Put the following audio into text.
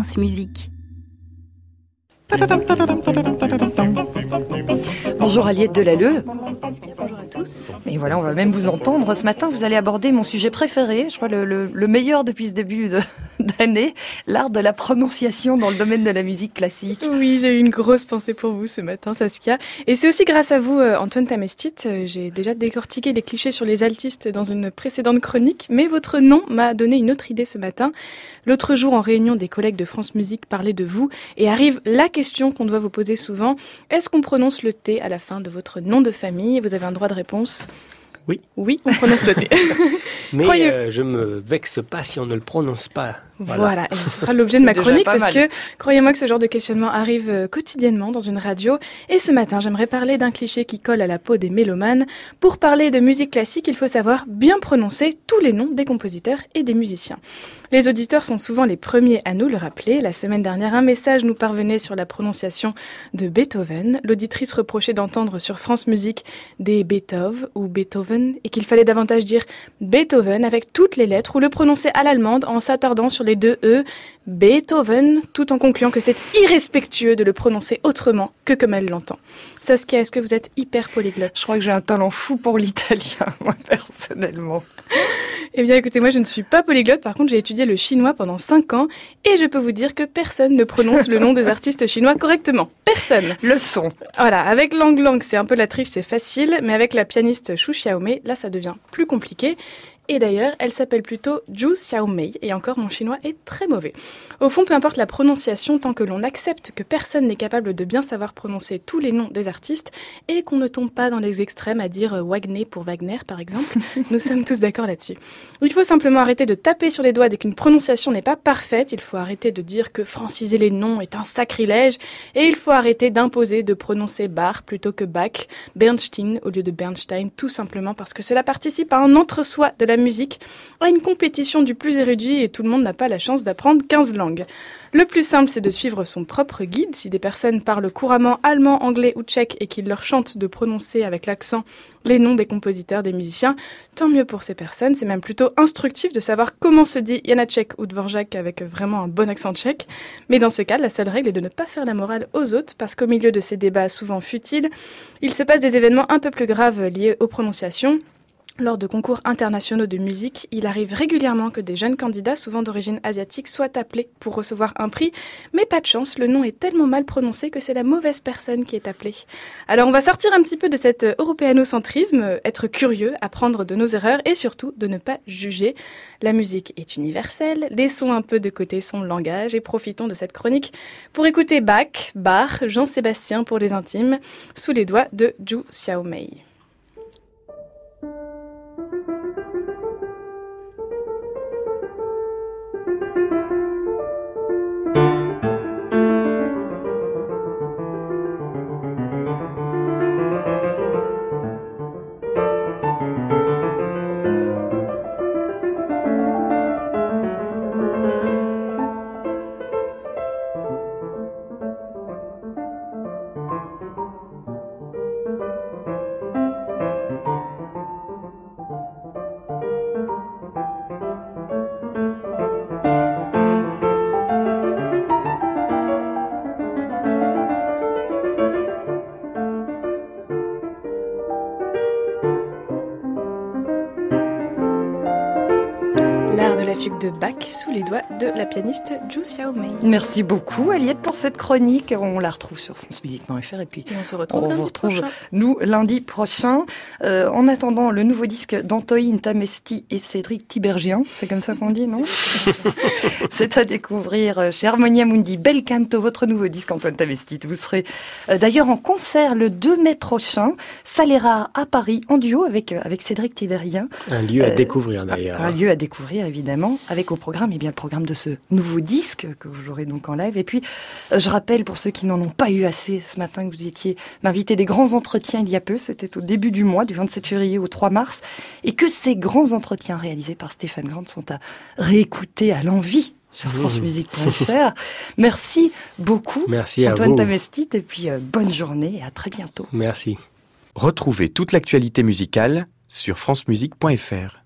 France Musique. Bonjour Aliette Delalleux. Bonjour à tous. Et voilà, on va même vous entendre. Ce matin, vous allez aborder mon sujet préféré, je crois le, le, meilleur depuis ce début l'art de la prononciation dans le domaine de la musique classique. Oui, j'ai eu une grosse pensée pour vous ce matin, Saskia. Et c'est aussi grâce à vous, euh, Antoine Tamestit. Euh, j'ai déjà décortiqué les clichés sur les altistes dans une précédente chronique, mais votre nom m'a donné une autre idée ce matin. L'autre jour, en réunion, des collègues de France Musique parlaient de vous et arrive la question qu'on doit vous poser souvent. Est-ce qu'on prononce le T à la fin de votre nom de famille? Vous avez un droit de réponse? Oui. Oui, on prononce le T. Mais euh, je me vexe pas si on ne le prononce pas. Voilà, ce sera l'objet de ma chronique parce que croyez-moi que ce genre de questionnement arrive euh, quotidiennement dans une radio. Et ce matin, j'aimerais parler d'un cliché qui colle à la peau des mélomanes. Pour parler de musique classique, il faut savoir bien prononcer tous les noms des compositeurs et des musiciens. Les auditeurs sont souvent les premiers à nous le rappeler. La semaine dernière, un message nous parvenait sur la prononciation de Beethoven. L'auditrice reprochait d'entendre sur France Musique des Beethoven ou Beethoven et qu'il fallait davantage dire Beethoven avec toutes les lettres ou le prononcer à l'allemande en s'attardant sur les deux E, Beethoven, tout en concluant que c'est irrespectueux de le prononcer autrement que comme elle l'entend. Saskia, est-ce que vous êtes hyper polyglotte? Je crois que j'ai un talent fou pour l'italien, moi personnellement. Eh bien, écoutez, moi, je ne suis pas polyglotte. Par contre, j'ai étudié le chinois pendant 5 ans et je peux vous dire que personne ne prononce le nom des artistes chinois correctement. Personne. Le son. Voilà. Avec Lang Lang, c'est un peu la triche, c'est facile. Mais avec la pianiste Xu Xiaomei, là, ça devient plus compliqué. Et d'ailleurs, elle s'appelle plutôt Zhu Xiaomei, et encore mon chinois est très mauvais. Au fond, peu importe la prononciation, tant que l'on accepte que personne n'est capable de bien savoir prononcer tous les noms des artistes, et qu'on ne tombe pas dans les extrêmes à dire euh, Wagner pour Wagner, par exemple, nous sommes tous d'accord là-dessus. Il faut simplement arrêter de taper sur les doigts dès qu'une prononciation n'est pas parfaite, il faut arrêter de dire que franciser les noms est un sacrilège, et il faut arrêter d'imposer de prononcer Bach plutôt que Bach, Bernstein au lieu de Bernstein, tout simplement parce que cela participe à un entre-soi de la musique à une compétition du plus érudit et tout le monde n'a pas la chance d'apprendre 15 langues. Le plus simple, c'est de suivre son propre guide. Si des personnes parlent couramment allemand, anglais ou tchèque et qu'il leur chante de prononcer avec l'accent les noms des compositeurs, des musiciens, tant mieux pour ces personnes. C'est même plutôt instructif de savoir comment se dit Janacek ou Dvorak avec vraiment un bon accent tchèque. Mais dans ce cas, la seule règle est de ne pas faire la morale aux autres parce qu'au milieu de ces débats souvent futiles, il se passe des événements un peu plus graves liés aux prononciations. Lors de concours internationaux de musique, il arrive régulièrement que des jeunes candidats, souvent d'origine asiatique, soient appelés pour recevoir un prix, mais pas de chance, le nom est tellement mal prononcé que c'est la mauvaise personne qui est appelée. Alors on va sortir un petit peu de cet européanocentrisme, être curieux, apprendre de nos erreurs et surtout de ne pas juger. La musique est universelle, laissons un peu de côté son langage et profitons de cette chronique pour écouter Bach, Bach, Jean-Sébastien pour les intimes, sous les doigts de Zhu Xiaomei. De Bach sous les doigts de la pianiste Zhu Xiaomei. Merci beaucoup Aliette pour cette chronique. On la retrouve sur francemusique.fr et puis on se retrouve, on vous retrouve nous lundi prochain. Euh, en attendant le nouveau disque d'Antoine Tamesti et Cédric Tibergien, c'est comme ça qu'on dit, non? C'est à découvrir euh, chez Harmonia Mundi. Bel canto, votre nouveau disque Antoine Tamesti. Vous serez euh, d'ailleurs en concert le 2 mai prochain, Saléra à Paris en duo avec avec Cédric Tibergien. Un lieu à découvrir d'ailleurs. Un lieu à découvrir évidemment avec au programme, et eh bien, le programme de ce nouveau disque que vous aurez donc en live. Et puis, euh, je rappelle pour ceux qui n'en ont pas eu assez ce matin que vous étiez m'inviter des grands entretiens il y a peu, c'était au début du mois, du 27 février au 3 mars, et que ces grands entretiens réalisés par Stéphane Grande sont à réécouter à l'envie sur mmh. francemusique.fr. Merci beaucoup, Merci Antoine à Tamestit, et puis euh, bonne journée et à très bientôt. Merci. Retrouvez toute l'actualité musicale sur francemusique.fr.